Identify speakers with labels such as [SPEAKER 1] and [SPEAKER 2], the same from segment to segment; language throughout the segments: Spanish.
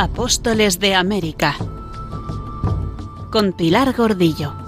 [SPEAKER 1] Apóstoles de América con Pilar Gordillo.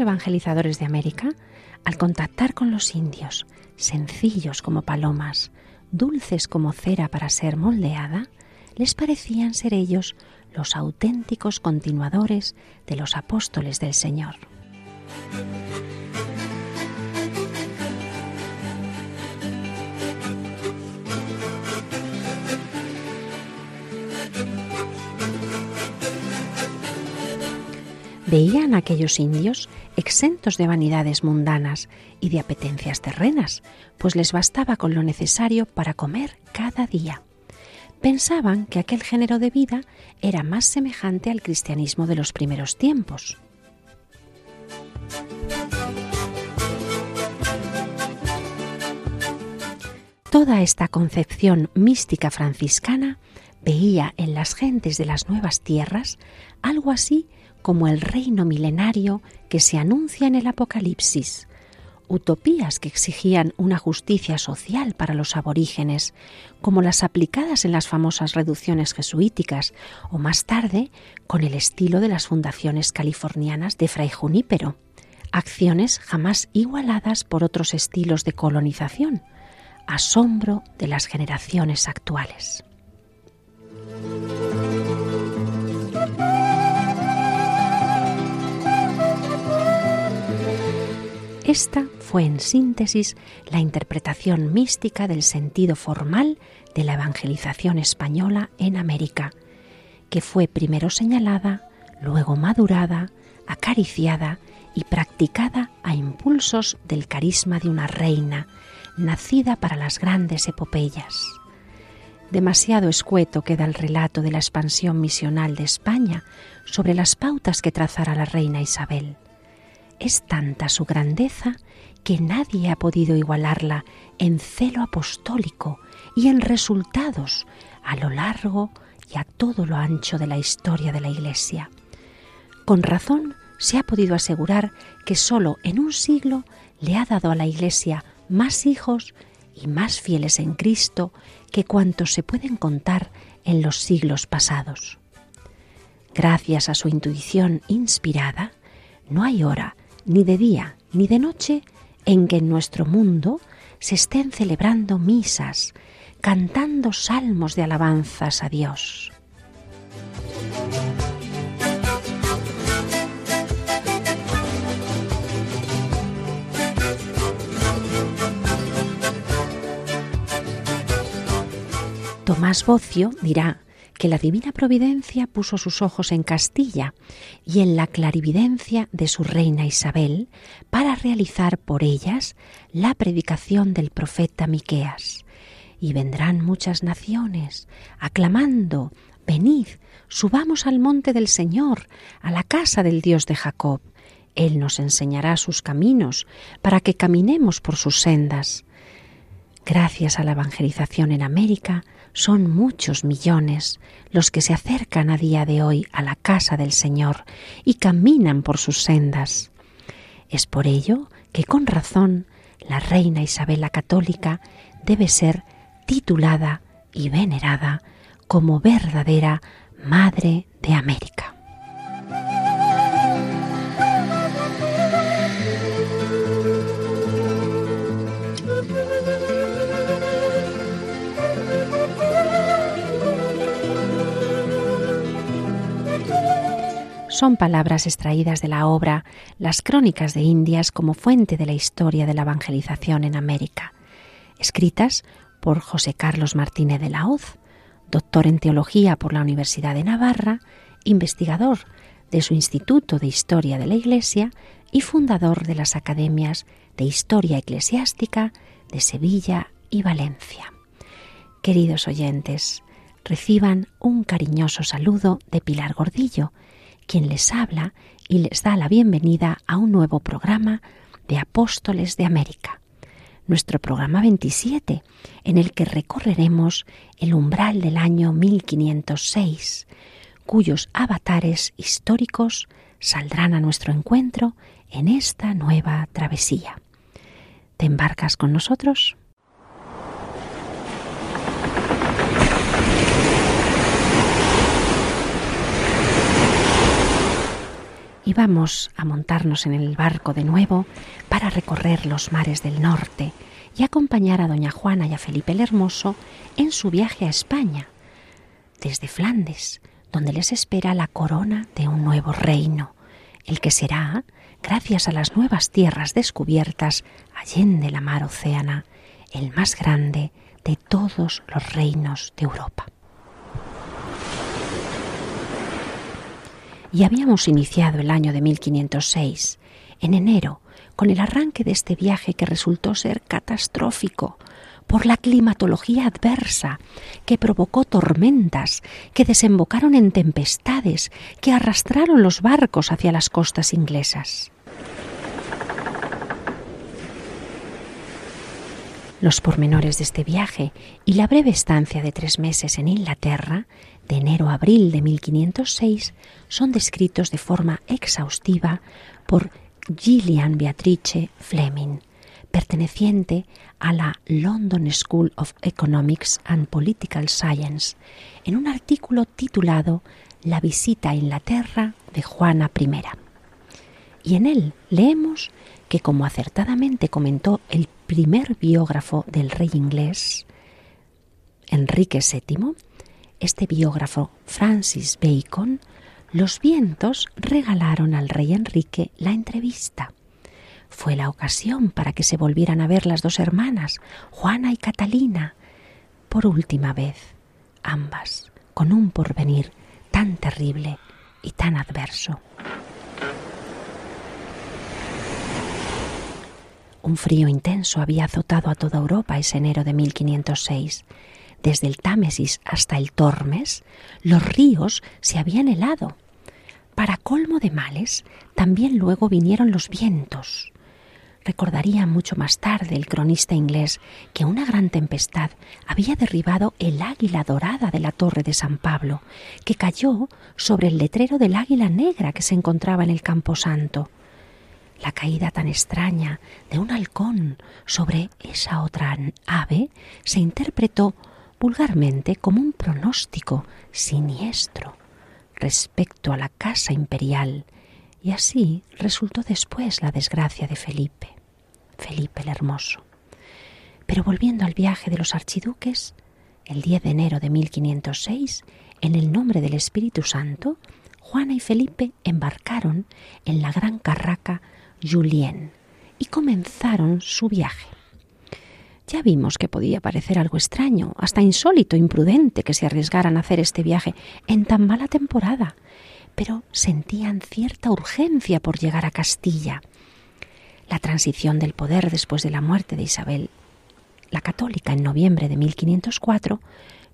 [SPEAKER 2] Evangelizadores de América, al contactar con los indios, sencillos como palomas, dulces como cera para ser moldeada, les parecían ser ellos los auténticos continuadores de los apóstoles del Señor. Veían a aquellos indios exentos de vanidades mundanas y de apetencias terrenas, pues les bastaba con lo necesario para comer cada día. Pensaban que aquel género de vida era más semejante al cristianismo de los primeros tiempos. Toda esta concepción mística franciscana veía en las gentes de las nuevas tierras algo así como el reino milenario que se anuncia en el Apocalipsis, utopías que exigían una justicia social para los aborígenes, como las aplicadas en las famosas reducciones jesuíticas, o más tarde con el estilo de las fundaciones californianas de Fray Junípero, acciones jamás igualadas por otros estilos de colonización, asombro de las generaciones actuales. Esta fue en síntesis la interpretación mística del sentido formal de la evangelización española en América, que fue primero señalada, luego madurada, acariciada y practicada a impulsos del carisma de una reina, nacida para las grandes epopeyas. Demasiado escueto queda el relato de la expansión misional de España sobre las pautas que trazara la reina Isabel. Es tanta su grandeza que nadie ha podido igualarla en celo apostólico y en resultados a lo largo y a todo lo ancho de la historia de la Iglesia. Con razón se ha podido asegurar que sólo en un siglo le ha dado a la Iglesia más hijos y más fieles en Cristo que cuantos se pueden contar en los siglos pasados. Gracias a su intuición inspirada, no hay hora ni de día ni de noche en que en nuestro mundo se estén celebrando misas, cantando salmos de alabanzas a Dios. Tomás Bocio dirá que la divina providencia puso sus ojos en Castilla y en la clarividencia de su reina Isabel para realizar por ellas la predicación del profeta Miqueas. Y vendrán muchas naciones aclamando, venid, subamos al monte del Señor, a la casa del Dios de Jacob. Él nos enseñará sus caminos para que caminemos por sus sendas. Gracias a la evangelización en América, son muchos millones los que se acercan a día de hoy a la casa del Señor y caminan por sus sendas. Es por ello que con razón la reina Isabel la Católica debe ser titulada y venerada como verdadera Madre de América. Son palabras extraídas de la obra Las Crónicas de Indias como fuente de la historia de la evangelización en América, escritas por José Carlos Martínez de la Hoz, doctor en teología por la Universidad de Navarra investigador de su Instituto de Historia de la Iglesia y fundador de las Academias de Historia Eclesiástica de Sevilla y Valencia. Queridos oyentes, reciban un cariñoso saludo de Pilar Gordillo, quien les habla y les da la bienvenida a un nuevo programa de Apóstoles de América, nuestro programa 27, en el que recorreremos el umbral del año 1506, cuyos avatares históricos saldrán a nuestro encuentro en esta nueva travesía. ¿Te embarcas con nosotros? Y vamos a montarnos en el barco de nuevo para recorrer los mares del norte y acompañar a doña Juana y a Felipe el Hermoso en su viaje a España, desde Flandes, donde les espera la corona de un nuevo reino, el que será, gracias a las nuevas tierras descubiertas allende la mar océana, el más grande de todos los reinos de Europa. Y habíamos iniciado el año de 1506, en enero, con el arranque de este viaje que resultó ser catastrófico, por la climatología adversa, que provocó tormentas, que desembocaron en tempestades, que arrastraron los barcos hacia las costas inglesas. Los pormenores de este viaje y la breve estancia de tres meses en Inglaterra, de enero a abril de 1506, son descritos de forma exhaustiva por Gillian Beatrice Fleming, perteneciente a la London School of Economics and Political Science, en un artículo titulado La visita a Inglaterra de Juana I. Y en él leemos que, como acertadamente comentó el primer biógrafo del rey inglés, Enrique VII, este biógrafo Francis Bacon, los vientos regalaron al rey Enrique la entrevista fue la ocasión para que se volvieran a ver las dos hermanas, Juana y Catalina, por última vez, ambas, con un porvenir tan terrible y tan adverso. Un frío intenso había azotado a toda Europa ese enero de 1506. Desde el Támesis hasta el Tormes, los ríos se habían helado. Para colmo de males, también luego vinieron los vientos. Recordaría mucho más tarde el cronista inglés que una gran tempestad había derribado el águila dorada de la torre de San Pablo, que cayó sobre el letrero del águila negra que se encontraba en el campo santo. La caída tan extraña de un halcón sobre esa otra ave se interpretó vulgarmente como un pronóstico siniestro respecto a la casa imperial, y así resultó después la desgracia de Felipe. Felipe el Hermoso. Pero volviendo al viaje de los archiduques, el 10 de enero de 1506, en el nombre del Espíritu Santo, Juana y Felipe embarcaron en la gran carraca Julien y comenzaron su viaje. Ya vimos que podía parecer algo extraño, hasta insólito, imprudente que se arriesgaran a hacer este viaje en tan mala temporada, pero sentían cierta urgencia por llegar a Castilla la transición del poder después de la muerte de Isabel la católica en noviembre de 1504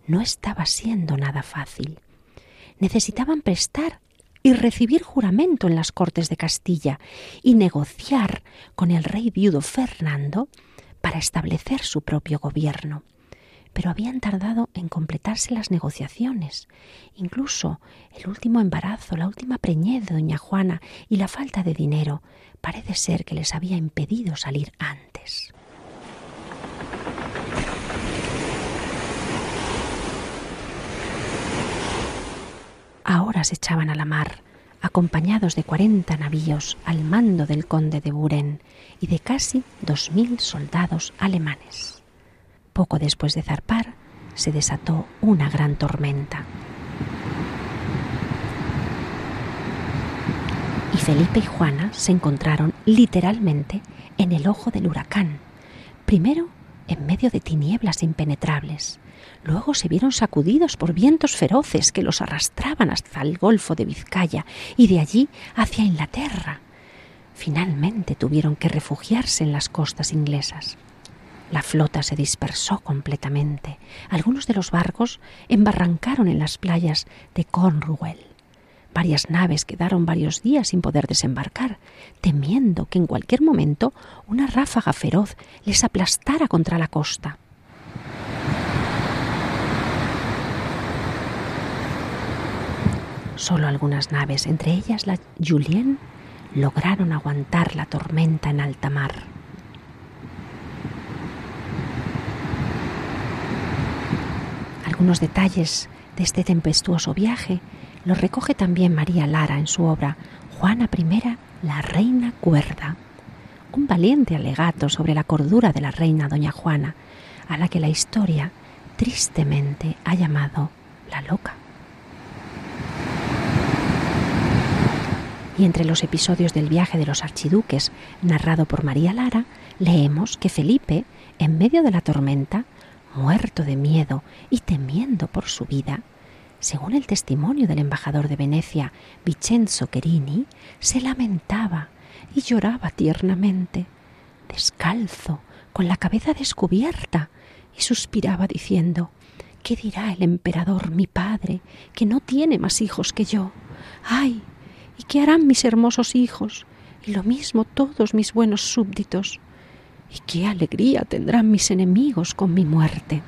[SPEAKER 2] no estaba siendo nada fácil. Necesitaban prestar y recibir juramento en las Cortes de Castilla y negociar con el rey viudo Fernando para establecer su propio gobierno pero habían tardado en completarse las negociaciones. Incluso el último embarazo, la última preñez de doña Juana y la falta de dinero parece ser que les había impedido salir antes. Ahora se echaban a la mar, acompañados de cuarenta navíos al mando del conde de Buren y de casi dos mil soldados alemanes. Poco después de zarpar, se desató una gran tormenta. Y Felipe y Juana se encontraron literalmente en el ojo del huracán, primero en medio de tinieblas impenetrables, Luego se vieron sacudidos por vientos feroces que los arrastraban hasta el Golfo de Vizcaya y de allí hacia Inglaterra. Finalmente tuvieron que refugiarse en las costas inglesas. La flota se dispersó completamente. Algunos de los barcos embarrancaron en las playas de Cornwall. Varias naves quedaron varios días sin poder desembarcar, temiendo que en cualquier momento una ráfaga feroz les aplastara contra la costa. Solo algunas naves, entre ellas la Julien, lograron aguantar la tormenta en alta mar. Algunos detalles de este tempestuoso viaje los recoge también María Lara en su obra Juana I, la Reina Cuerda, un valiente alegato sobre la cordura de la reina Doña Juana, a la que la historia tristemente ha llamado la loca. Y entre los episodios del viaje de los archiduques, narrado por María Lara, leemos que Felipe, en medio de la tormenta, muerto de miedo y temiendo por su vida, según el testimonio del embajador de Venecia, Vincenzo Querini, se lamentaba y lloraba tiernamente, descalzo, con la cabeza descubierta, y suspiraba diciendo ¿Qué dirá el emperador, mi padre, que no tiene más hijos que yo? ¡Ay! ¿Y qué harán mis hermosos hijos? Y lo mismo todos mis buenos súbditos. ¿Y qué alegría tendrán mis enemigos con mi muerte?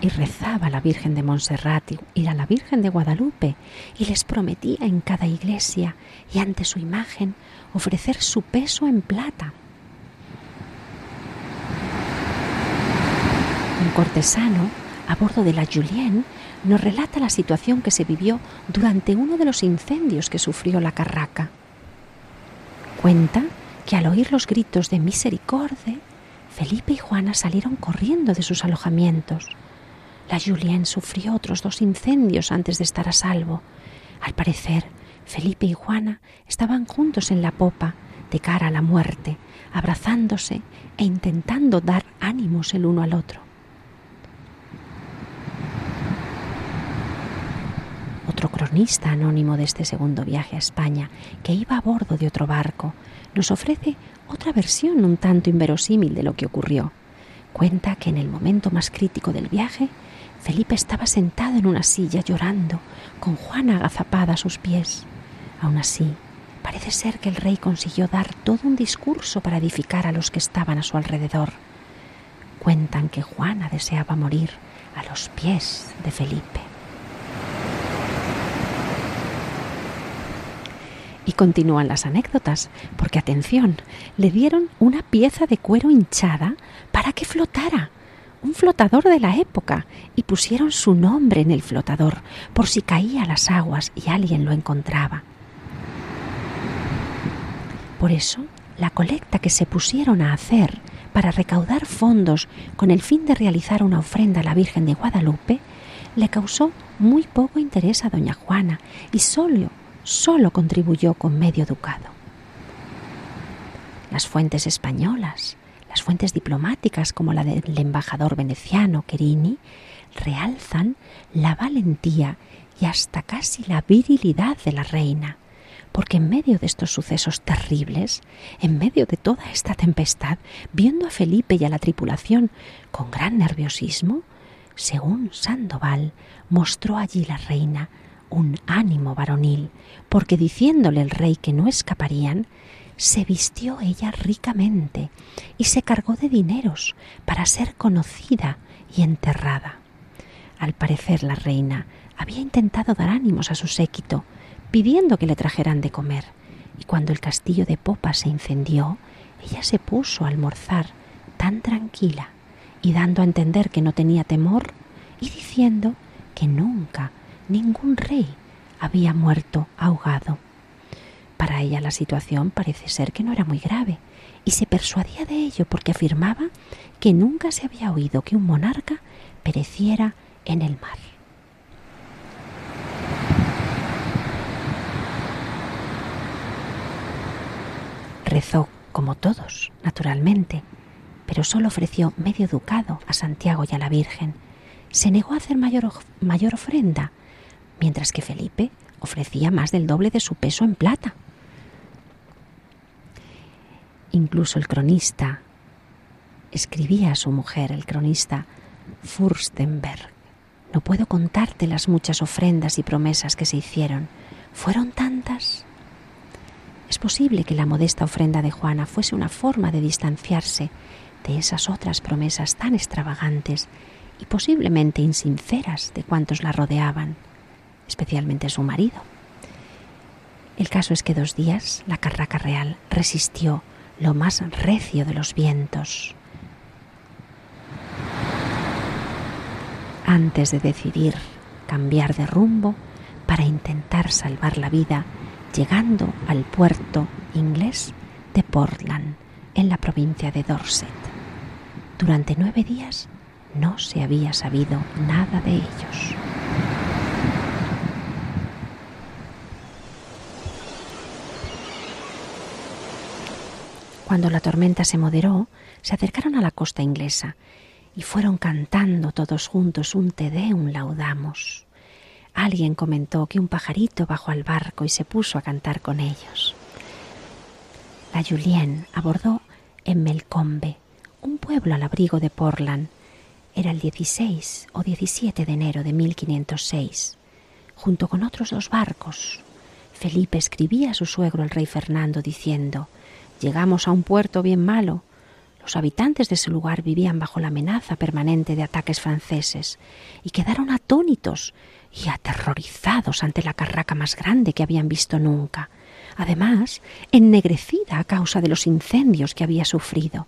[SPEAKER 2] y rezaba a la Virgen de Montserrat y a la Virgen de Guadalupe y les prometía en cada iglesia y ante su imagen ofrecer su peso en plata. Un cortesano a bordo de la Julien nos relata la situación que se vivió durante uno de los incendios que sufrió la carraca. Cuenta que al oír los gritos de misericordia, Felipe y Juana salieron corriendo de sus alojamientos la Julien sufrió otros dos incendios antes de estar a salvo. Al parecer, Felipe y Juana estaban juntos en la popa, de cara a la muerte, abrazándose e intentando dar ánimos el uno al otro. Otro cronista anónimo de este segundo viaje a España, que iba a bordo de otro barco, nos ofrece otra versión un tanto inverosímil de lo que ocurrió. Cuenta que en el momento más crítico del viaje, Felipe estaba sentado en una silla llorando, con Juana agazapada a sus pies. Aún así, parece ser que el rey consiguió dar todo un discurso para edificar a los que estaban a su alrededor. Cuentan que Juana deseaba morir a los pies de Felipe. Y continúan las anécdotas, porque atención, le dieron una pieza de cuero hinchada para que flotara un flotador de la época y pusieron su nombre en el flotador por si caía a las aguas y alguien lo encontraba. Por eso, la colecta que se pusieron a hacer para recaudar fondos con el fin de realizar una ofrenda a la Virgen de Guadalupe le causó muy poco interés a doña Juana y solo, solo contribuyó con medio ducado. Las fuentes españolas las fuentes diplomáticas como la del embajador veneciano Querini realzan la valentía y hasta casi la virilidad de la reina, porque en medio de estos sucesos terribles, en medio de toda esta tempestad, viendo a Felipe y a la tripulación con gran nerviosismo, según Sandoval, mostró allí la reina un ánimo varonil, porque diciéndole el rey que no escaparían, se vistió ella ricamente y se cargó de dineros para ser conocida y enterrada. Al parecer la reina había intentado dar ánimos a su séquito, pidiendo que le trajeran de comer, y cuando el castillo de Popa se incendió, ella se puso a almorzar tan tranquila y dando a entender que no tenía temor y diciendo que nunca ningún rey había muerto ahogado. Para ella la situación parece ser que no era muy grave y se persuadía de ello porque afirmaba que nunca se había oído que un monarca pereciera en el mar. Rezó como todos, naturalmente, pero solo ofreció medio ducado a Santiago y a la Virgen. Se negó a hacer mayor, mayor ofrenda, mientras que Felipe ofrecía más del doble de su peso en plata. Incluso el cronista escribía a su mujer, el cronista Furstenberg. No puedo contarte las muchas ofrendas y promesas que se hicieron. Fueron tantas. Es posible que la modesta ofrenda de Juana fuese una forma de distanciarse de esas otras promesas tan extravagantes y posiblemente insinceras de cuantos la rodeaban, especialmente su marido. El caso es que dos días la carraca real resistió lo más recio de los vientos. Antes de decidir cambiar de rumbo para intentar salvar la vida, llegando al puerto inglés de Portland, en la provincia de Dorset. Durante nueve días no se había sabido nada de ellos. Cuando la tormenta se moderó, se acercaron a la costa inglesa y fueron cantando todos juntos un te deum laudamos. Alguien comentó que un pajarito bajó al barco y se puso a cantar con ellos. La Julien abordó en Melcombe, un pueblo al abrigo de Portland. Era el 16 o 17 de enero de 1506. Junto con otros dos barcos, Felipe escribía a su suegro el rey Fernando diciendo Llegamos a un puerto bien malo. Los habitantes de ese lugar vivían bajo la amenaza permanente de ataques franceses y quedaron atónitos y aterrorizados ante la carraca más grande que habían visto nunca, además ennegrecida a causa de los incendios que había sufrido.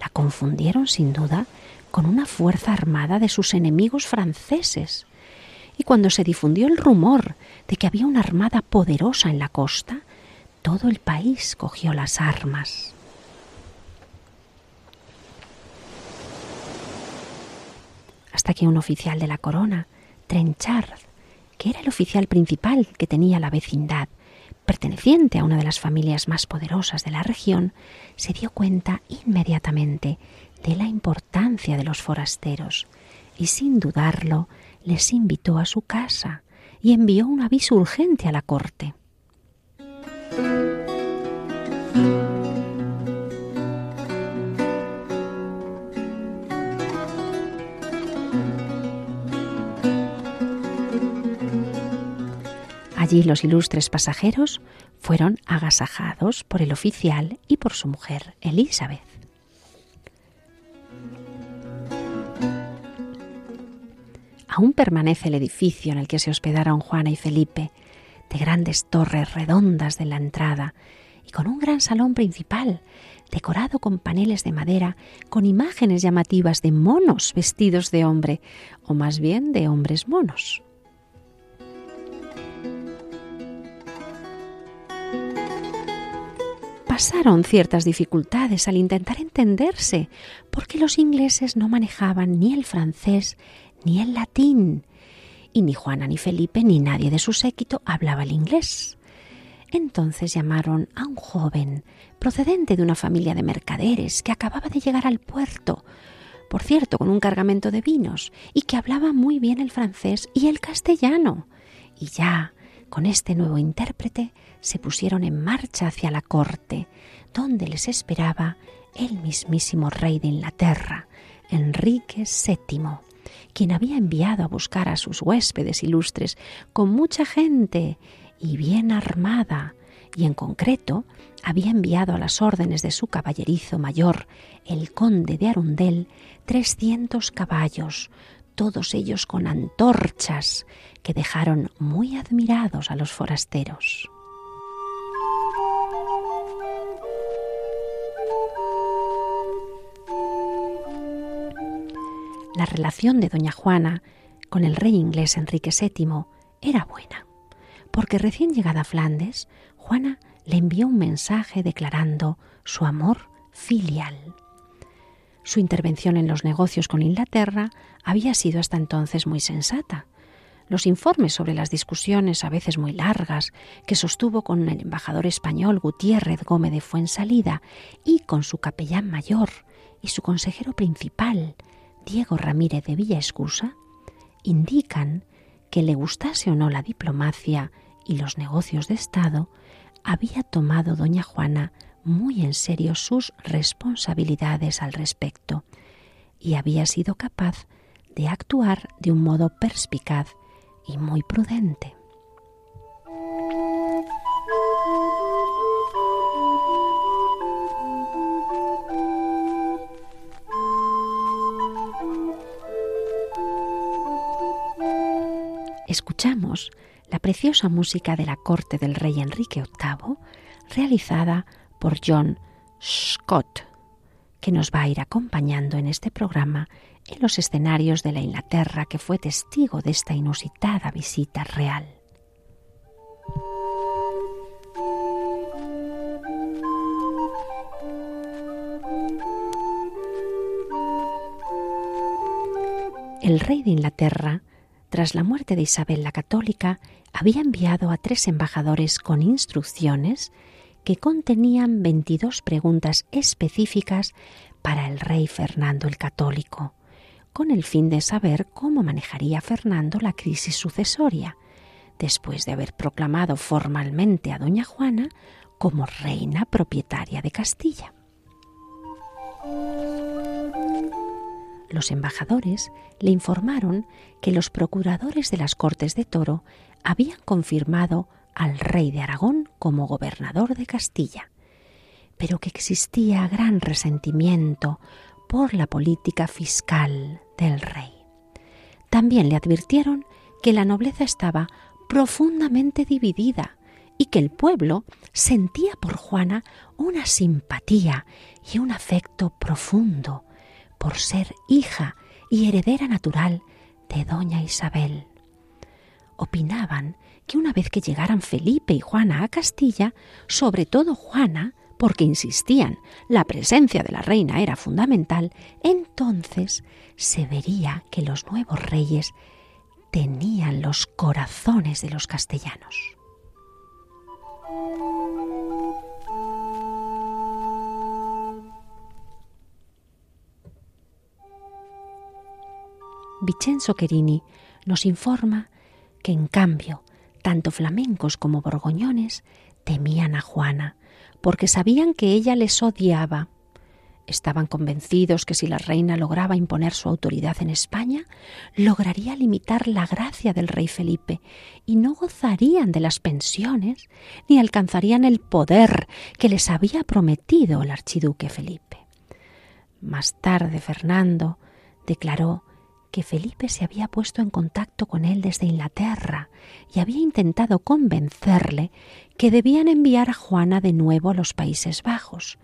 [SPEAKER 2] La confundieron sin duda con una fuerza armada de sus enemigos franceses. Y cuando se difundió el rumor de que había una armada poderosa en la costa, todo el país cogió las armas. Hasta que un oficial de la corona, Trenchard, que era el oficial principal que tenía la vecindad, perteneciente a una de las familias más poderosas de la región, se dio cuenta inmediatamente de la importancia de los forasteros y sin dudarlo les invitó a su casa y envió un aviso urgente a la corte. Allí los ilustres pasajeros fueron agasajados por el oficial y por su mujer, Elizabeth. Aún permanece el edificio en el que se hospedaron Juana y Felipe, de grandes torres redondas de la entrada y con un gran salón principal, decorado con paneles de madera, con imágenes llamativas de monos vestidos de hombre, o más bien de hombres monos. Pasaron ciertas dificultades al intentar entenderse, porque los ingleses no manejaban ni el francés ni el latín, y ni Juana ni Felipe ni nadie de su séquito hablaba el inglés. Entonces llamaron a un joven procedente de una familia de mercaderes que acababa de llegar al puerto, por cierto, con un cargamento de vinos, y que hablaba muy bien el francés y el castellano. Y ya, con este nuevo intérprete, se pusieron en marcha hacia la corte, donde les esperaba el mismísimo rey de Inglaterra, Enrique VII, quien había enviado a buscar a sus huéspedes ilustres con mucha gente y bien armada, y en concreto había enviado a las órdenes de su caballerizo mayor, el conde de Arundel, trescientos caballos, todos ellos con antorchas, que dejaron muy admirados a los forasteros. La relación de doña Juana con el rey inglés Enrique VII era buena, porque recién llegada a Flandes, Juana le envió un mensaje declarando su amor filial. Su intervención en los negocios con Inglaterra había sido hasta entonces muy sensata. los informes sobre las discusiones, a veces muy largas, que sostuvo con el embajador español Gutiérrez Gómez de Fuensalida y con su capellán mayor y su consejero principal, Diego Ramírez de Villaescusa, indican que le gustase o no la diplomacia y los negocios de Estado, había tomado doña Juana muy en serio sus responsabilidades al respecto y había sido capaz de actuar de un modo perspicaz y muy prudente. Escuchamos la preciosa música de la corte del rey Enrique VIII, realizada por John Scott, que nos va a ir acompañando en este programa en los escenarios de la Inglaterra que fue testigo de esta inusitada visita real. El rey de Inglaterra, tras la muerte de Isabel la Católica, había enviado a tres embajadores con instrucciones que contenían 22 preguntas específicas para el rey Fernando el Católico, con el fin de saber cómo manejaría Fernando la crisis sucesoria, después de haber proclamado formalmente a doña Juana como reina propietaria de Castilla. Los embajadores le informaron que los procuradores de las Cortes de Toro habían confirmado al rey de Aragón como gobernador de Castilla, pero que existía gran resentimiento por la política fiscal del rey. También le advirtieron que la nobleza estaba profundamente dividida y que el pueblo sentía por Juana una simpatía y un afecto profundo por ser hija y heredera natural de doña Isabel. Opinaban que una vez que llegaran Felipe y Juana a Castilla, sobre todo Juana, porque insistían, la presencia de la reina era fundamental, entonces se vería que los nuevos reyes tenían los corazones de los castellanos. Vincenzo Querini nos informa que en cambio tanto flamencos como borgoñones temían a Juana, porque sabían que ella les odiaba. Estaban convencidos que si la reina lograba imponer su autoridad en España, lograría limitar la gracia del rey Felipe y no gozarían de las pensiones ni alcanzarían el poder que les había prometido el archiduque Felipe. Más tarde Fernando declaró que Felipe se había puesto en contacto con él desde Inglaterra y había intentado convencerle que debían enviar a Juana de nuevo a los Países Bajos,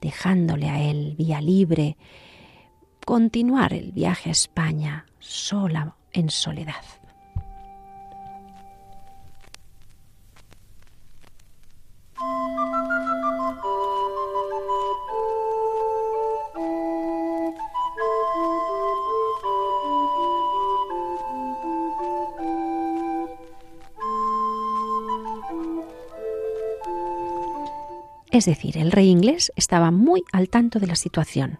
[SPEAKER 2] dejándole a él vía libre continuar el viaje a España sola en soledad. Es decir, el rey inglés estaba muy al tanto de la situación.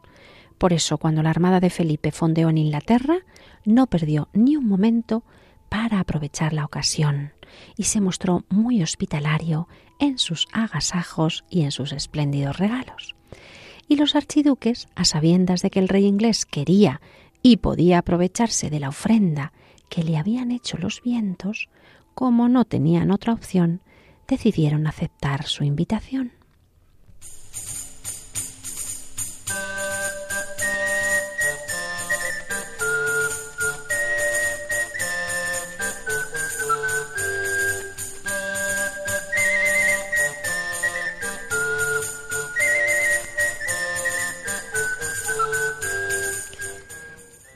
[SPEAKER 2] Por eso, cuando la armada de Felipe fondeó en Inglaterra, no perdió ni un momento para aprovechar la ocasión y se mostró muy hospitalario en sus agasajos y en sus espléndidos regalos. Y los archiduques, a sabiendas de que el rey inglés quería y podía aprovecharse de la ofrenda que le habían hecho los vientos, como no tenían otra opción, decidieron aceptar su invitación.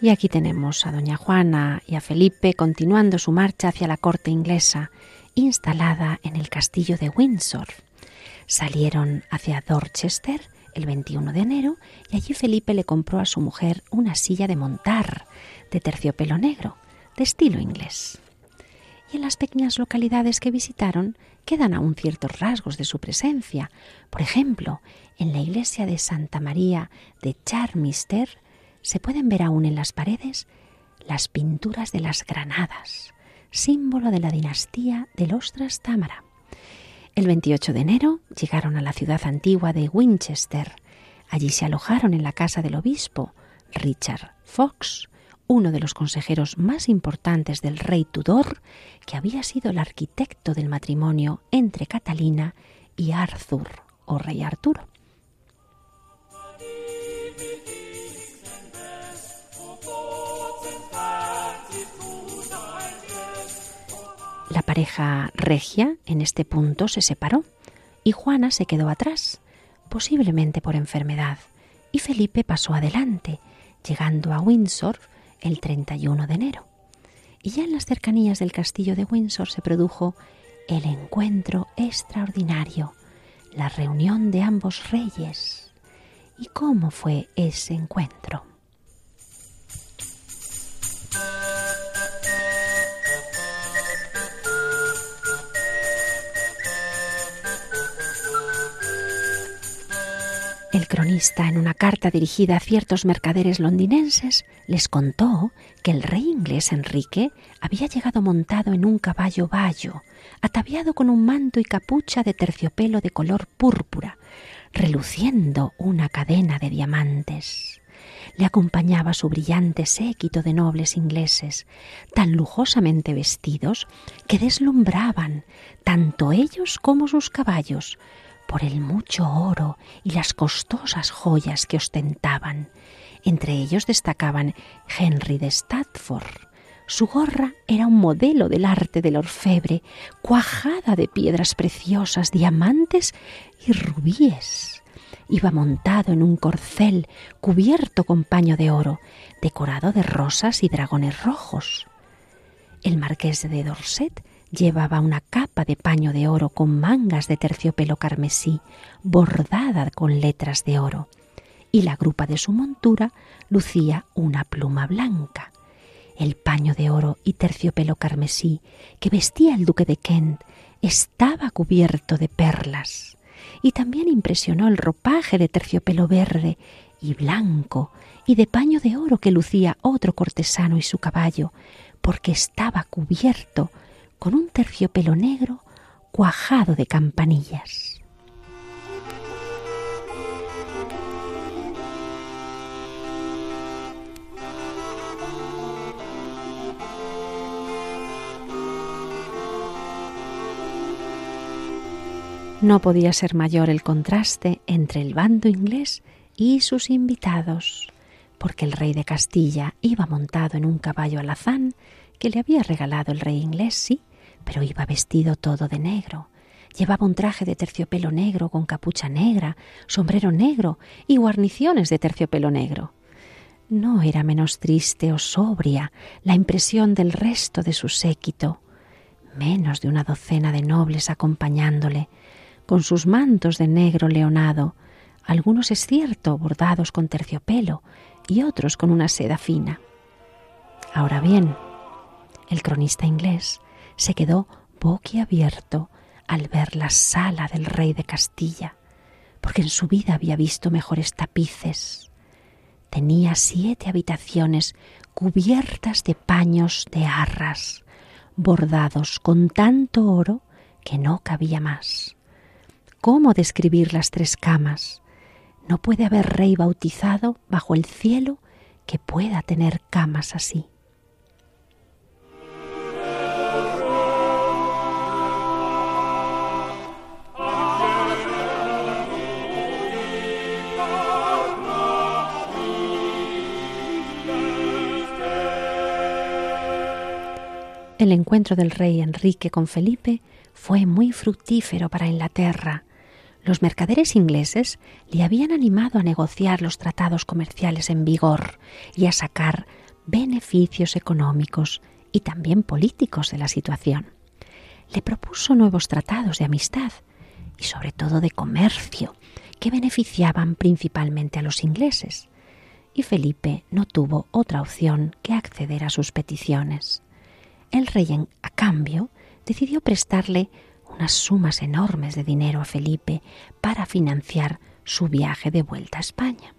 [SPEAKER 2] Y aquí tenemos a doña Juana y a Felipe continuando su marcha hacia la corte inglesa, instalada en el castillo de Windsor. Salieron hacia Dorchester el 21 de enero y allí Felipe le compró a su mujer una silla de montar de terciopelo negro, de estilo inglés. y en las pequeñas localidades que visitaron quedan aún ciertos rasgos de su presencia. Por ejemplo, en la iglesia de Santa María de Charmister se pueden ver aún en las paredes las pinturas de las granadas, símbolo de la dinastía de los Trastámara. El 28 de enero llegaron a la ciudad antigua de Winchester. Allí se alojaron en la casa del obispo Richard Fox, uno de los consejeros más importantes del rey Tudor, que había sido el arquitecto del matrimonio entre Catalina y Arthur, o rey Arturo. La pareja regia en este punto se separó y Juana se quedó atrás, posiblemente por enfermedad, y Felipe pasó adelante, llegando a Windsor el 31 de enero. Y ya en las cercanías del castillo de Windsor se produjo el encuentro extraordinario, la reunión de ambos reyes. ¿Y cómo fue ese encuentro? Cronista, en una carta dirigida a ciertos mercaderes londinenses, les contó que el rey inglés Enrique había llegado montado en un caballo bayo, ataviado con un manto y capucha de terciopelo de color púrpura, reluciendo una cadena de diamantes. Le acompañaba su brillante séquito de nobles ingleses, tan lujosamente vestidos que deslumbraban tanto ellos como sus caballos, por el mucho oro y las costosas joyas que ostentaban. Entre ellos destacaban Henry de Stratford. Su gorra era un modelo del arte del orfebre, cuajada de piedras preciosas, diamantes y rubíes. Iba montado en un corcel cubierto con paño de oro, decorado de rosas y dragones rojos. El marqués de Dorset Llevaba una capa de paño de oro con mangas de terciopelo carmesí, bordada con letras de oro, y la grupa de su montura lucía una pluma blanca. El paño de oro y terciopelo carmesí que vestía el duque de Kent estaba cubierto de perlas, y también impresionó el ropaje de terciopelo verde y blanco y de paño de oro que lucía otro cortesano y su caballo, porque estaba cubierto con un terciopelo negro cuajado de campanillas. No podía ser mayor el contraste entre el bando inglés y sus invitados, porque el rey de Castilla iba montado en un caballo alazán que le había regalado el rey inglés, sí, pero iba vestido todo de negro. Llevaba un traje de terciopelo negro con capucha negra, sombrero negro y guarniciones de terciopelo negro. No era menos triste o sobria la impresión del resto de su séquito, menos de una docena de nobles acompañándole, con sus mantos de negro leonado, algunos es cierto bordados con terciopelo y otros con una seda fina. Ahora bien, el cronista inglés se quedó boquiabierto al ver la sala del rey de Castilla, porque en su vida había visto mejores tapices. Tenía siete habitaciones cubiertas de paños de arras, bordados con tanto oro que no cabía más. ¿Cómo describir las tres camas? No puede haber rey bautizado bajo el cielo que pueda tener camas así. El encuentro del rey Enrique con Felipe fue muy fructífero para Inglaterra. Los mercaderes ingleses le habían animado a negociar los tratados comerciales en vigor y a sacar beneficios económicos y también políticos de la situación. Le propuso nuevos tratados de amistad y sobre todo de comercio que beneficiaban principalmente a los ingleses. Y Felipe no tuvo otra opción que acceder a sus peticiones el rey, a cambio, decidió prestarle unas sumas enormes de dinero a Felipe para financiar su viaje de vuelta a España.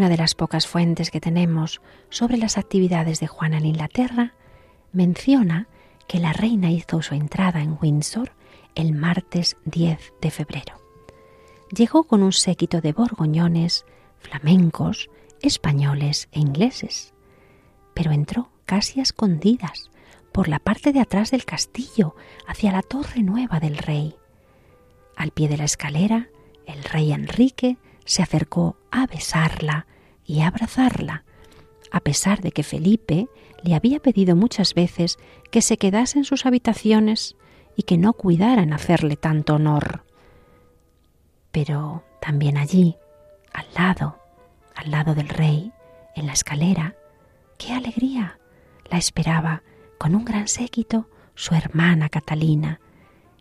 [SPEAKER 2] Una de las pocas fuentes que tenemos sobre las actividades de Juana en Inglaterra, menciona que la reina hizo su entrada en Windsor el martes 10 de febrero. Llegó con un séquito de borgoñones, flamencos, españoles e ingleses, pero entró casi a escondidas por la parte de atrás del castillo hacia la torre nueva del rey. Al pie de la escalera, el rey Enrique se acercó a besarla y abrazarla, a pesar de que Felipe le había pedido muchas veces que se quedase en sus habitaciones y que no cuidara en hacerle tanto honor. Pero también allí, al lado, al lado del rey, en la escalera, qué alegría la esperaba con un gran séquito su hermana Catalina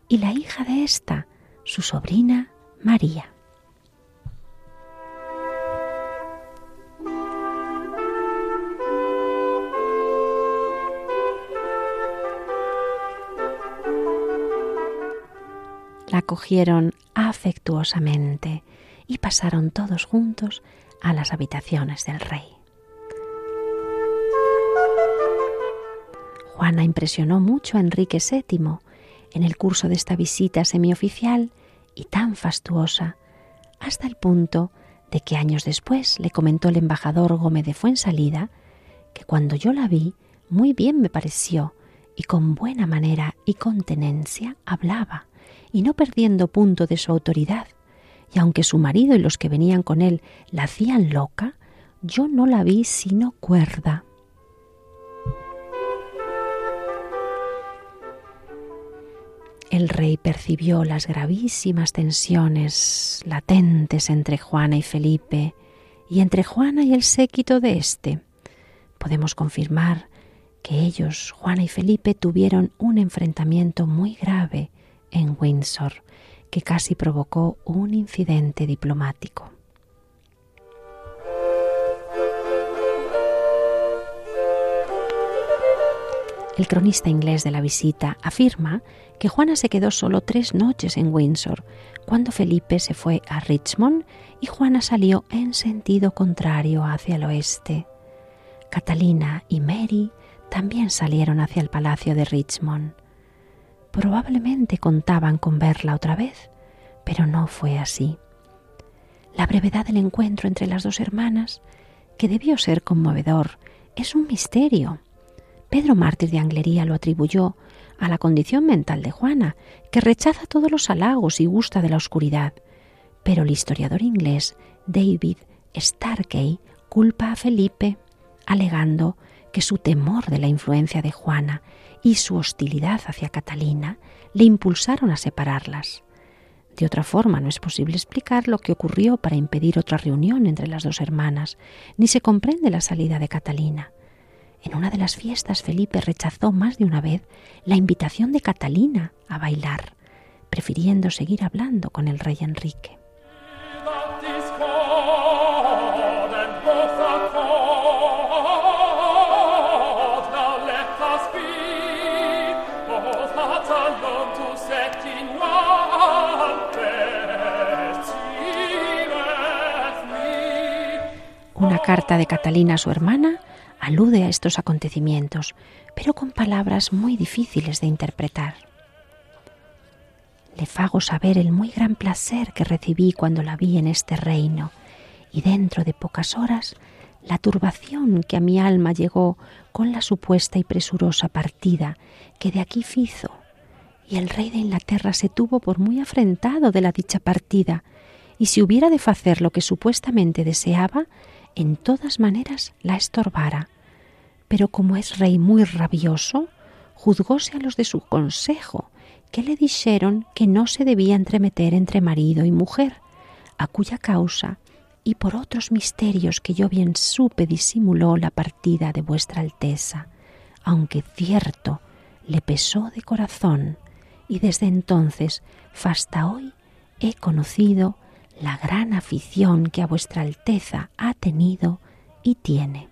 [SPEAKER 2] y la hija de ésta, su sobrina María. Acogieron afectuosamente y pasaron todos juntos a las habitaciones del rey. Juana impresionó mucho a Enrique VII en el curso de esta visita semioficial y tan fastuosa, hasta el punto de que años después le comentó el embajador Gómez de Fuensalida que cuando yo la vi muy bien me pareció y con buena manera y contenencia hablaba y no perdiendo punto de su autoridad. Y aunque su marido y los que venían con él la hacían loca, yo no la vi sino cuerda. El rey percibió las gravísimas tensiones latentes entre Juana y Felipe y entre Juana y el séquito de éste. Podemos confirmar que ellos, Juana y Felipe, tuvieron un enfrentamiento muy grave en Windsor, que casi provocó un incidente diplomático. El cronista inglés de la visita afirma que Juana se quedó solo tres noches en Windsor, cuando Felipe se fue a Richmond y Juana salió en sentido contrario hacia el oeste. Catalina y Mary también salieron hacia el palacio de Richmond. Probablemente contaban con verla otra vez, pero no fue así. La brevedad del encuentro entre las dos hermanas, que debió ser conmovedor, es un misterio. Pedro Mártir de Anglería lo atribuyó a la condición mental de Juana, que rechaza todos los halagos y gusta de la oscuridad. Pero el historiador inglés David Starkey culpa a Felipe, alegando que su temor de la influencia de Juana y su hostilidad hacia Catalina le impulsaron a separarlas. De otra forma, no es posible explicar lo que ocurrió para impedir otra reunión entre las dos hermanas, ni se comprende la salida de Catalina. En una de las fiestas Felipe rechazó más de una vez la invitación de Catalina a bailar, prefiriendo seguir hablando con el rey Enrique. Carta de Catalina a su hermana alude a estos acontecimientos, pero con palabras muy difíciles de interpretar. Le fago saber el muy gran placer que recibí cuando la vi en este reino, y dentro de pocas horas la turbación que a mi alma llegó con la supuesta y presurosa partida que de aquí fizo, y el rey de Inglaterra se tuvo por muy afrentado de la dicha partida, y si hubiera de hacer lo que supuestamente deseaba, en todas maneras la estorbara. Pero como es rey muy rabioso, juzgóse a los de su consejo que le dijeron que no se debía entremeter entre marido y mujer, a cuya causa y por otros misterios que yo bien supe disimuló la partida de vuestra Alteza, aunque cierto le pesó de corazón, y desde entonces hasta hoy he conocido la gran afición que a vuestra Alteza ha tenido y tiene.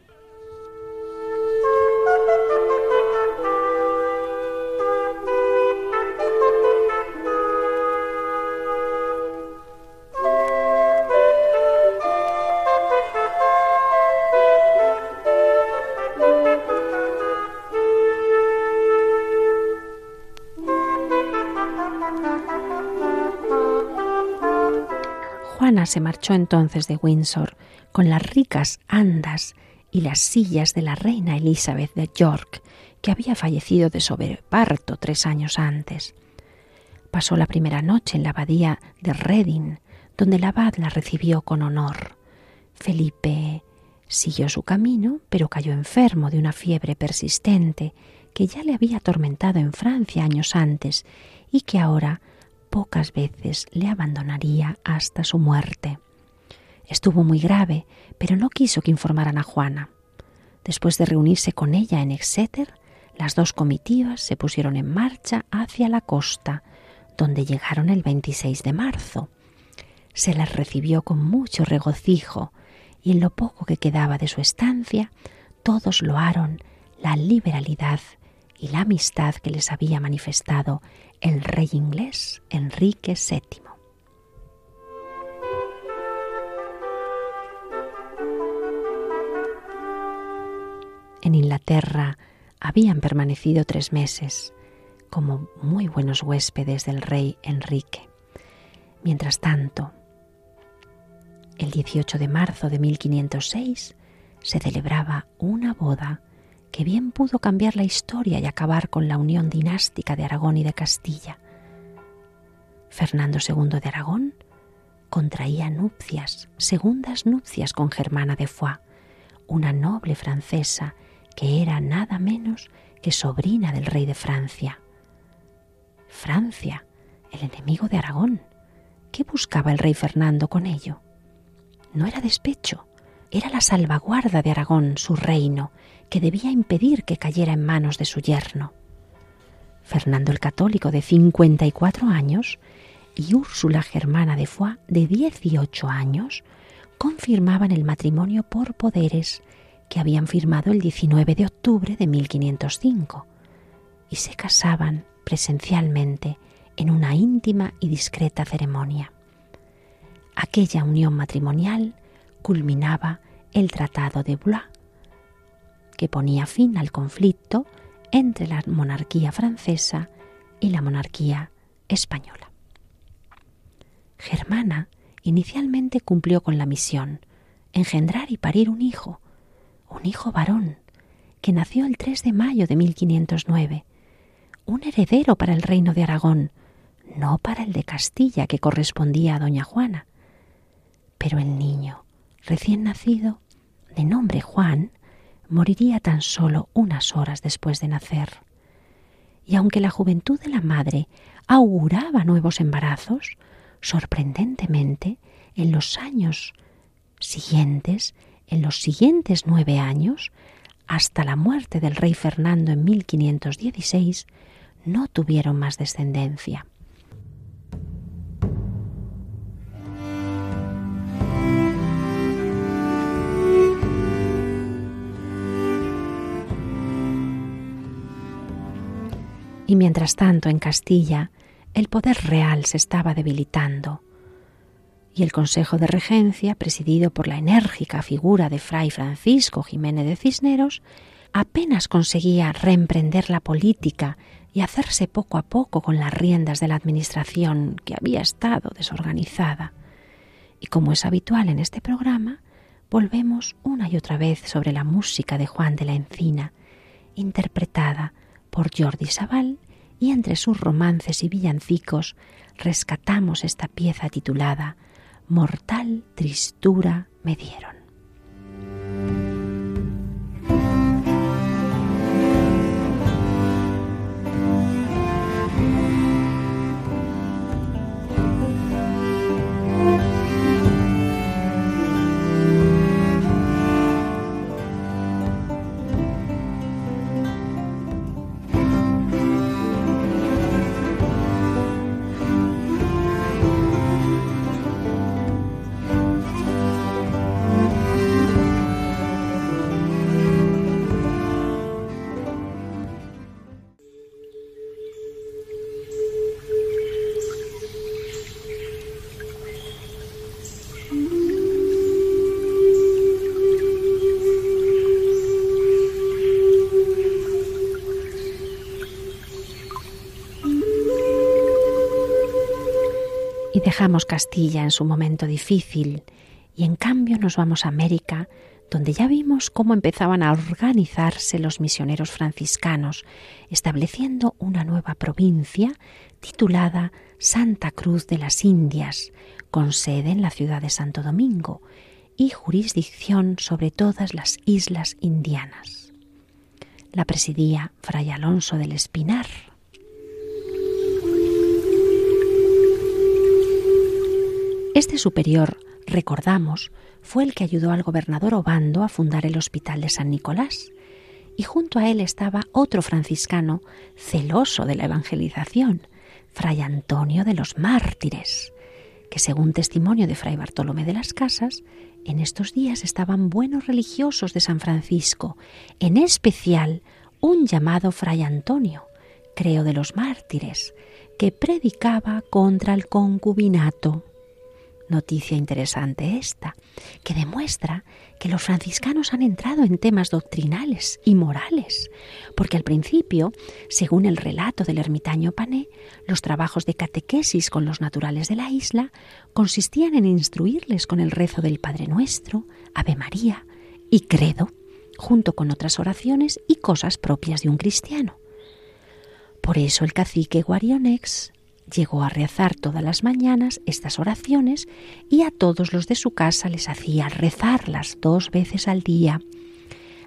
[SPEAKER 2] Se marchó entonces de Windsor con las ricas andas y las sillas de la reina Elizabeth de York, que había fallecido de sobreparto tres años antes. Pasó la primera noche en la abadía de Reading, donde el abad la recibió con honor. Felipe siguió su camino, pero cayó enfermo de una fiebre persistente que ya le había atormentado en Francia años antes y que ahora pocas veces le abandonaría hasta su muerte. Estuvo muy grave, pero no quiso que informaran a Juana. Después de reunirse con ella en Exeter, las dos comitivas se pusieron en marcha hacia la costa, donde llegaron el 26 de marzo. Se las recibió con mucho regocijo, y en lo poco que quedaba de su estancia, todos loaron la liberalidad y la amistad que les había manifestado el rey inglés Enrique VII. En Inglaterra habían permanecido tres meses como muy buenos huéspedes del rey Enrique. Mientras tanto, el 18 de marzo de 1506 se celebraba una boda que bien pudo cambiar la historia y acabar con la unión dinástica de Aragón y de Castilla. Fernando II de Aragón contraía nupcias, segundas nupcias con Germana de Foix, una noble francesa que era nada menos que sobrina del rey de Francia. Francia, el enemigo de Aragón. ¿Qué buscaba el rey Fernando con ello? No era despecho, era la salvaguarda de Aragón, su reino, que debía impedir que cayera en manos de su yerno. Fernando el Católico, de 54 años, y Úrsula Germana de Foix, de 18 años, confirmaban el matrimonio por poderes que habían firmado el 19 de octubre de 1505 y se casaban presencialmente en una íntima y discreta ceremonia. Aquella unión matrimonial culminaba el Tratado de Blois, que ponía fin al conflicto entre la monarquía francesa y la monarquía española. Germana inicialmente cumplió con la misión, engendrar y parir un hijo, un hijo varón, que nació el 3 de mayo de 1509, un heredero para el reino de Aragón, no para el de Castilla que correspondía a doña Juana. Pero el niño, recién nacido, de nombre Juan, moriría tan solo unas horas después de nacer. Y aunque la juventud de la madre auguraba nuevos embarazos, sorprendentemente, en los años siguientes, en los siguientes nueve años, hasta la muerte del rey Fernando en 1516, no tuvieron más descendencia. Y mientras tanto en Castilla el poder real se estaba debilitando y el Consejo de Regencia, presidido por la enérgica figura de Fray Francisco Jiménez de Cisneros, apenas conseguía reemprender la política y hacerse poco a poco con las riendas de la administración que había estado desorganizada. Y como es habitual en este programa, volvemos una y otra vez sobre la música de Juan de la Encina, interpretada por Jordi Sabal y entre sus romances y villancicos rescatamos esta pieza titulada Mortal tristura me dieron. Dejamos Castilla en su momento difícil y en cambio nos vamos a América, donde ya vimos cómo empezaban a organizarse los misioneros franciscanos, estableciendo una nueva provincia titulada Santa Cruz de las Indias, con sede en la ciudad de Santo Domingo y jurisdicción sobre todas las islas indianas. La presidía Fray Alonso del Espinar. Este superior, recordamos, fue el que ayudó al gobernador Obando a fundar el Hospital de San Nicolás, y junto a él estaba otro franciscano celoso de la evangelización, Fray Antonio de los Mártires, que según testimonio de Fray Bartolomé de las Casas, en estos días estaban buenos religiosos de San Francisco, en especial un llamado Fray Antonio, creo de los mártires, que predicaba contra el concubinato Noticia interesante esta, que demuestra que los franciscanos han entrado en temas doctrinales y morales, porque al principio, según el relato del ermitaño Pané, los trabajos de catequesis con los naturales de la isla consistían en instruirles con el rezo del Padre Nuestro, Ave María y Credo, junto con otras oraciones y cosas propias de un cristiano. Por eso el cacique Guarionex llegó a rezar todas las mañanas estas oraciones y a todos los de su casa les hacía rezarlas dos veces al día.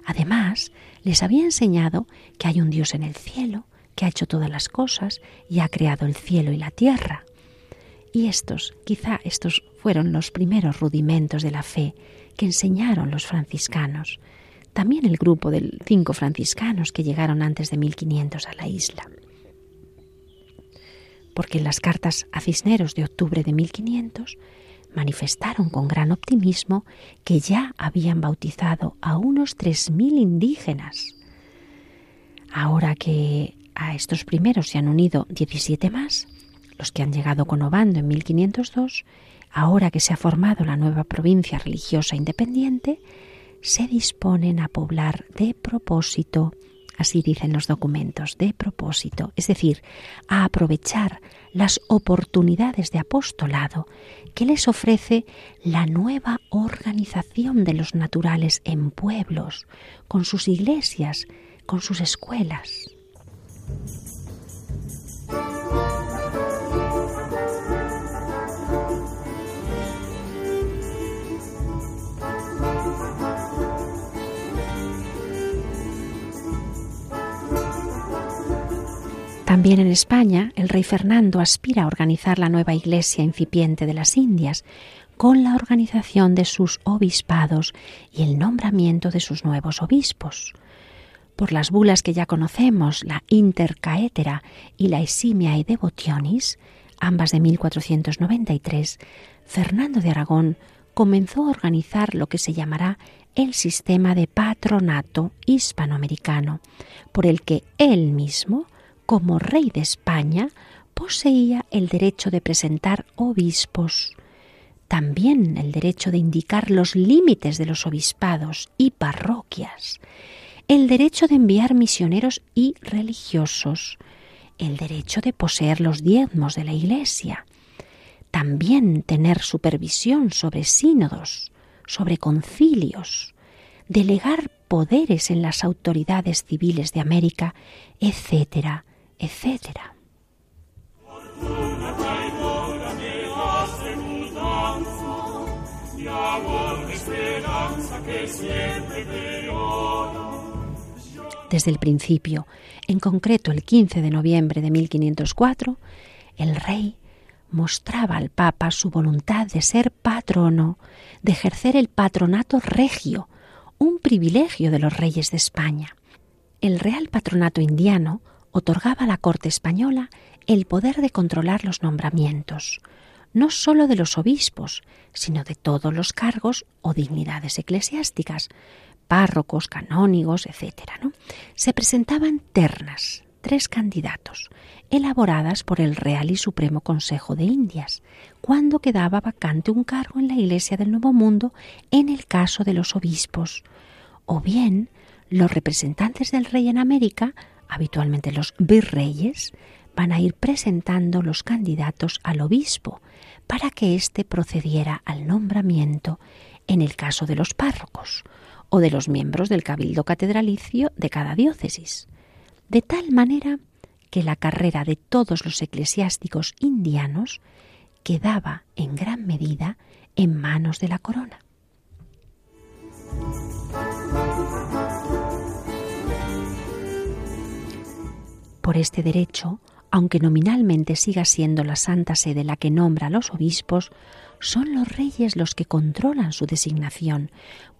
[SPEAKER 2] Además, les había enseñado que hay un Dios en el cielo, que ha hecho todas las cosas y ha creado el cielo y la tierra. Y estos, quizá estos fueron los primeros rudimentos de la fe que enseñaron los franciscanos, también el grupo de cinco franciscanos que llegaron antes de 1500 a la isla porque en las cartas a Cisneros de octubre de 1500 manifestaron con gran optimismo que ya habían bautizado a unos 3.000 indígenas. Ahora que a estos primeros se han unido 17 más, los que han llegado con Obando en 1502, ahora que se ha formado la nueva provincia religiosa independiente, se disponen a poblar de propósito así dicen los documentos, de propósito, es decir, a aprovechar las oportunidades de apostolado que les ofrece la nueva organización de los naturales en pueblos, con sus iglesias, con sus escuelas. También en España, el rey Fernando aspira a organizar la nueva iglesia incipiente de las Indias, con la organización de sus obispados y el nombramiento de sus nuevos obispos. Por las bulas que ya conocemos, la Intercaetera y la Eximiae Devotionis, ambas de 1493, Fernando de Aragón comenzó a organizar lo que se llamará el sistema de patronato hispanoamericano, por el que él mismo como rey de España, poseía el derecho de presentar obispos, también el derecho de indicar los límites de los obispados y parroquias, el derecho de enviar misioneros y religiosos, el derecho de poseer los diezmos de la Iglesia, también tener supervisión sobre sínodos, sobre concilios, delegar poderes en las autoridades civiles de América, etcétera, etcétera. Desde el principio, en concreto el 15 de noviembre de 1504, el rey mostraba al Papa su voluntad de ser patrono, de ejercer el patronato regio, un privilegio de los reyes de España. El Real Patronato Indiano otorgaba a la corte española el poder de controlar los nombramientos, no sólo de los obispos, sino de todos los cargos o dignidades eclesiásticas, párrocos, canónigos, etc. ¿no? Se presentaban ternas, tres candidatos, elaboradas por el Real y Supremo Consejo de Indias, cuando quedaba vacante un cargo en la Iglesia del Nuevo Mundo en el caso de los obispos, o bien los representantes del rey en América habitualmente los virreyes, van a ir presentando los candidatos al obispo para que éste procediera al nombramiento en el caso de los párrocos o de los miembros del cabildo catedralicio de cada diócesis, de tal manera que la carrera de todos los eclesiásticos indianos quedaba en gran medida en manos de la corona. Por este derecho, aunque nominalmente siga siendo la Santa Sede la que nombra a los obispos, son los reyes los que controlan su designación,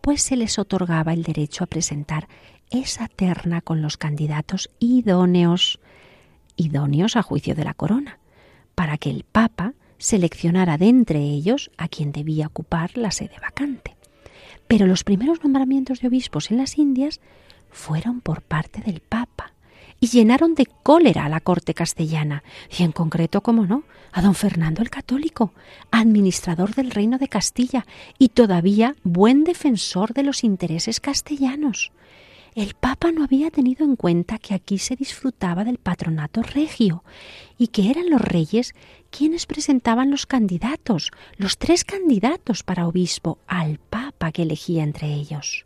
[SPEAKER 2] pues se les otorgaba el derecho a presentar esa terna con los candidatos idóneos, idóneos a juicio de la corona, para que el Papa seleccionara de entre ellos a quien debía ocupar la sede vacante. Pero los primeros nombramientos de obispos en las Indias fueron por parte del Papa, y llenaron de cólera a la corte castellana, y en concreto, como no, a don Fernando el Católico, administrador del reino de Castilla y todavía buen defensor de los intereses castellanos. El Papa no había tenido en cuenta que aquí se disfrutaba del patronato regio y que eran los reyes quienes presentaban los candidatos, los tres candidatos para obispo, al Papa que elegía entre ellos.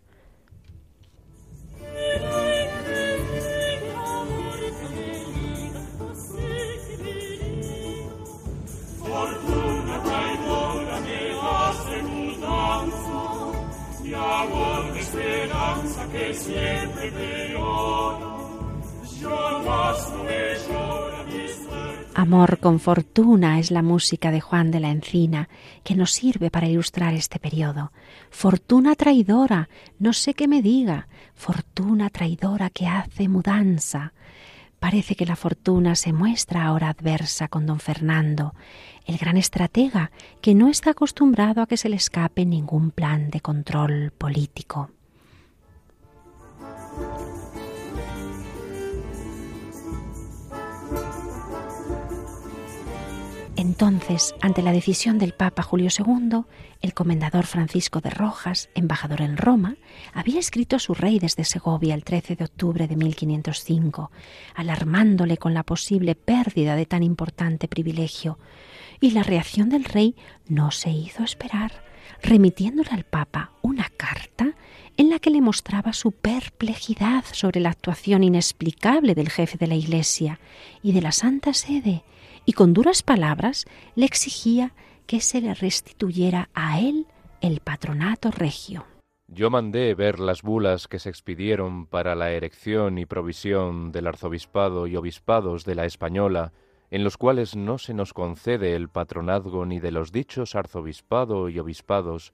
[SPEAKER 2] Amor con fortuna es la música de Juan de la Encina que nos sirve para ilustrar este periodo. Fortuna traidora, no sé qué me diga, fortuna traidora que hace mudanza. Parece que la fortuna se muestra ahora adversa con don Fernando, el gran estratega que no está acostumbrado a que se le escape ningún plan de control político. Entonces, ante la decisión del Papa Julio II, el comendador Francisco de Rojas, embajador en Roma, había escrito a su rey desde Segovia el 13 de octubre de 1505, alarmándole con la posible pérdida de tan importante privilegio. Y la reacción del rey no se hizo esperar, remitiéndole al Papa una carta en la que le mostraba su perplejidad sobre la actuación inexplicable del jefe de la Iglesia y de la Santa Sede, y con duras palabras le exigía que se le restituyera a él el patronato regio.
[SPEAKER 3] Yo mandé ver las bulas que se expidieron para la erección y provisión del arzobispado y obispados de la Española, en los cuales no se nos concede el patronazgo ni de los dichos arzobispado y obispados,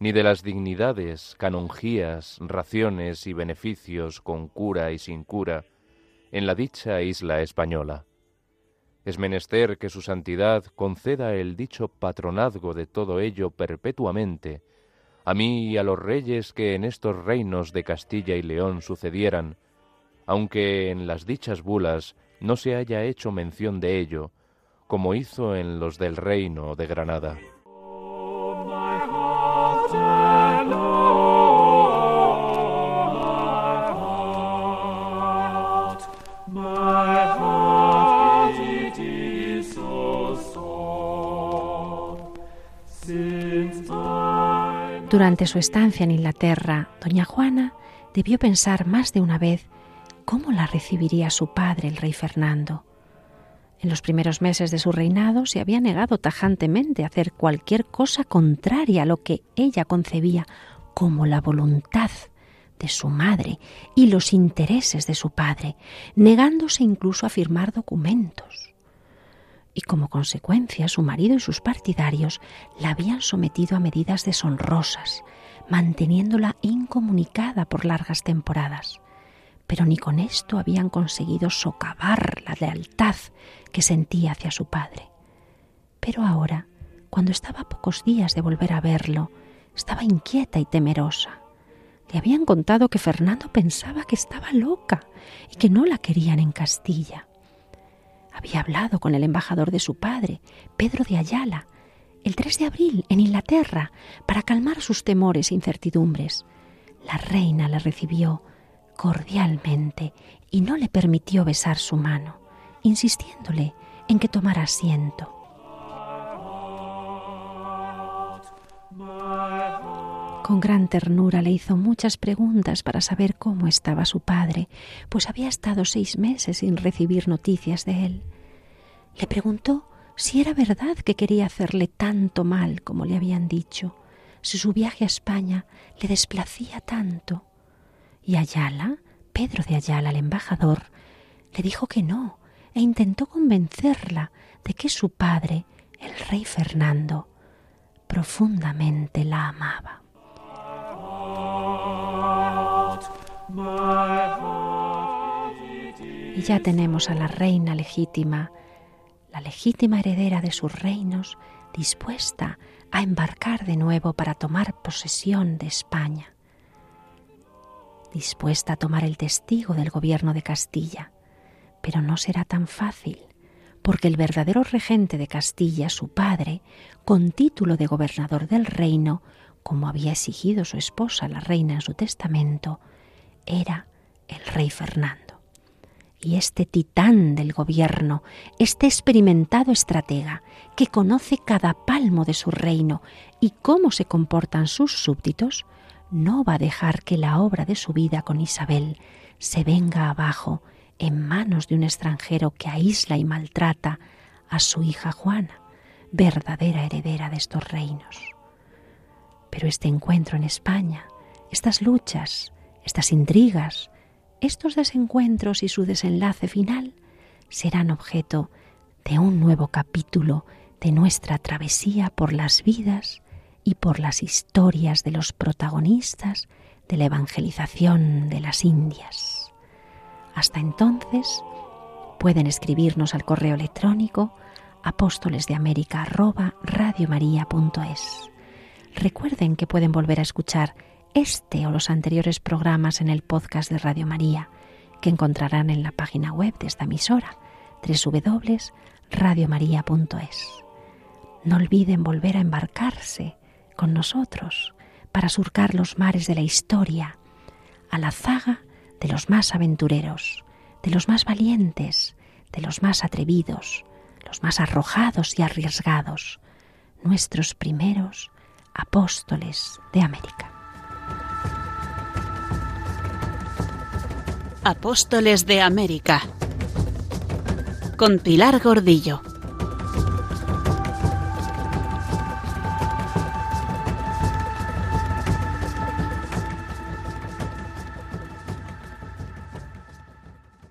[SPEAKER 3] ni de las dignidades, canonjías, raciones y beneficios con cura y sin cura, en la dicha isla española. Es menester que su santidad conceda el dicho patronazgo de todo ello perpetuamente, a mí y a los reyes que en estos reinos de Castilla y León sucedieran, aunque en las dichas bulas no se haya hecho mención de ello, como hizo en los del reino de Granada.
[SPEAKER 2] Durante su estancia en Inglaterra, doña Juana debió pensar más de una vez cómo la recibiría su padre, el rey Fernando. En los primeros meses de su reinado se había negado tajantemente a hacer cualquier cosa contraria a lo que ella concebía como la voluntad de su madre y los intereses de su padre, negándose incluso a firmar documentos y como consecuencia su marido y sus partidarios la habían sometido a medidas deshonrosas, manteniéndola incomunicada por largas temporadas. Pero ni con esto habían conseguido socavar la lealtad que sentía hacia su padre. Pero ahora, cuando estaba a pocos días de volver a verlo, estaba inquieta y temerosa. Le habían contado que Fernando pensaba que estaba loca y que no la querían en Castilla. Había hablado con el embajador de su padre, Pedro de Ayala, el 3 de abril en Inglaterra, para calmar sus temores e incertidumbres. La reina le recibió cordialmente y no le permitió besar su mano. insistiéndole en que tomara asiento. Con gran ternura le hizo muchas preguntas para saber cómo estaba su padre, pues había estado seis meses sin recibir noticias de él. Le preguntó si era verdad que quería hacerle tanto mal como le habían dicho, si su viaje a España le desplacía tanto. Y Ayala, Pedro de Ayala, el embajador, le dijo que no, e intentó convencerla de que su padre, el rey Fernando, profundamente la amaba. Y ya tenemos a la reina legítima, la legítima heredera de sus reinos, dispuesta a embarcar de nuevo para tomar posesión de España, dispuesta a tomar el testigo del gobierno de Castilla. Pero no será tan fácil, porque el verdadero regente de Castilla, su padre, con título de gobernador del reino, como había exigido su esposa, la reina, en su testamento, era el rey Fernando. Y este titán del gobierno, este experimentado estratega, que conoce cada palmo de su reino y cómo se comportan sus súbditos, no va a dejar que la obra de su vida con Isabel se venga abajo en manos de un extranjero que aísla y maltrata a su hija Juana, verdadera heredera de estos reinos. Pero este encuentro en España, estas luchas, estas intrigas, estos desencuentros y su desenlace final serán objeto de un nuevo capítulo de nuestra travesía por las vidas y por las historias de los protagonistas de la evangelización de las Indias. Hasta entonces, pueden escribirnos al correo electrónico apóstoles de América Recuerden que pueden volver a escuchar este o los anteriores programas en el podcast de Radio María, que encontrarán en la página web de esta emisora, www.radiomaria.es. No olviden volver a embarcarse con nosotros para surcar los mares de la historia, a la zaga de los más aventureros, de los más valientes, de los más atrevidos, los más arrojados y arriesgados, nuestros primeros apóstoles de América.
[SPEAKER 1] Apóstoles de América con Pilar Gordillo.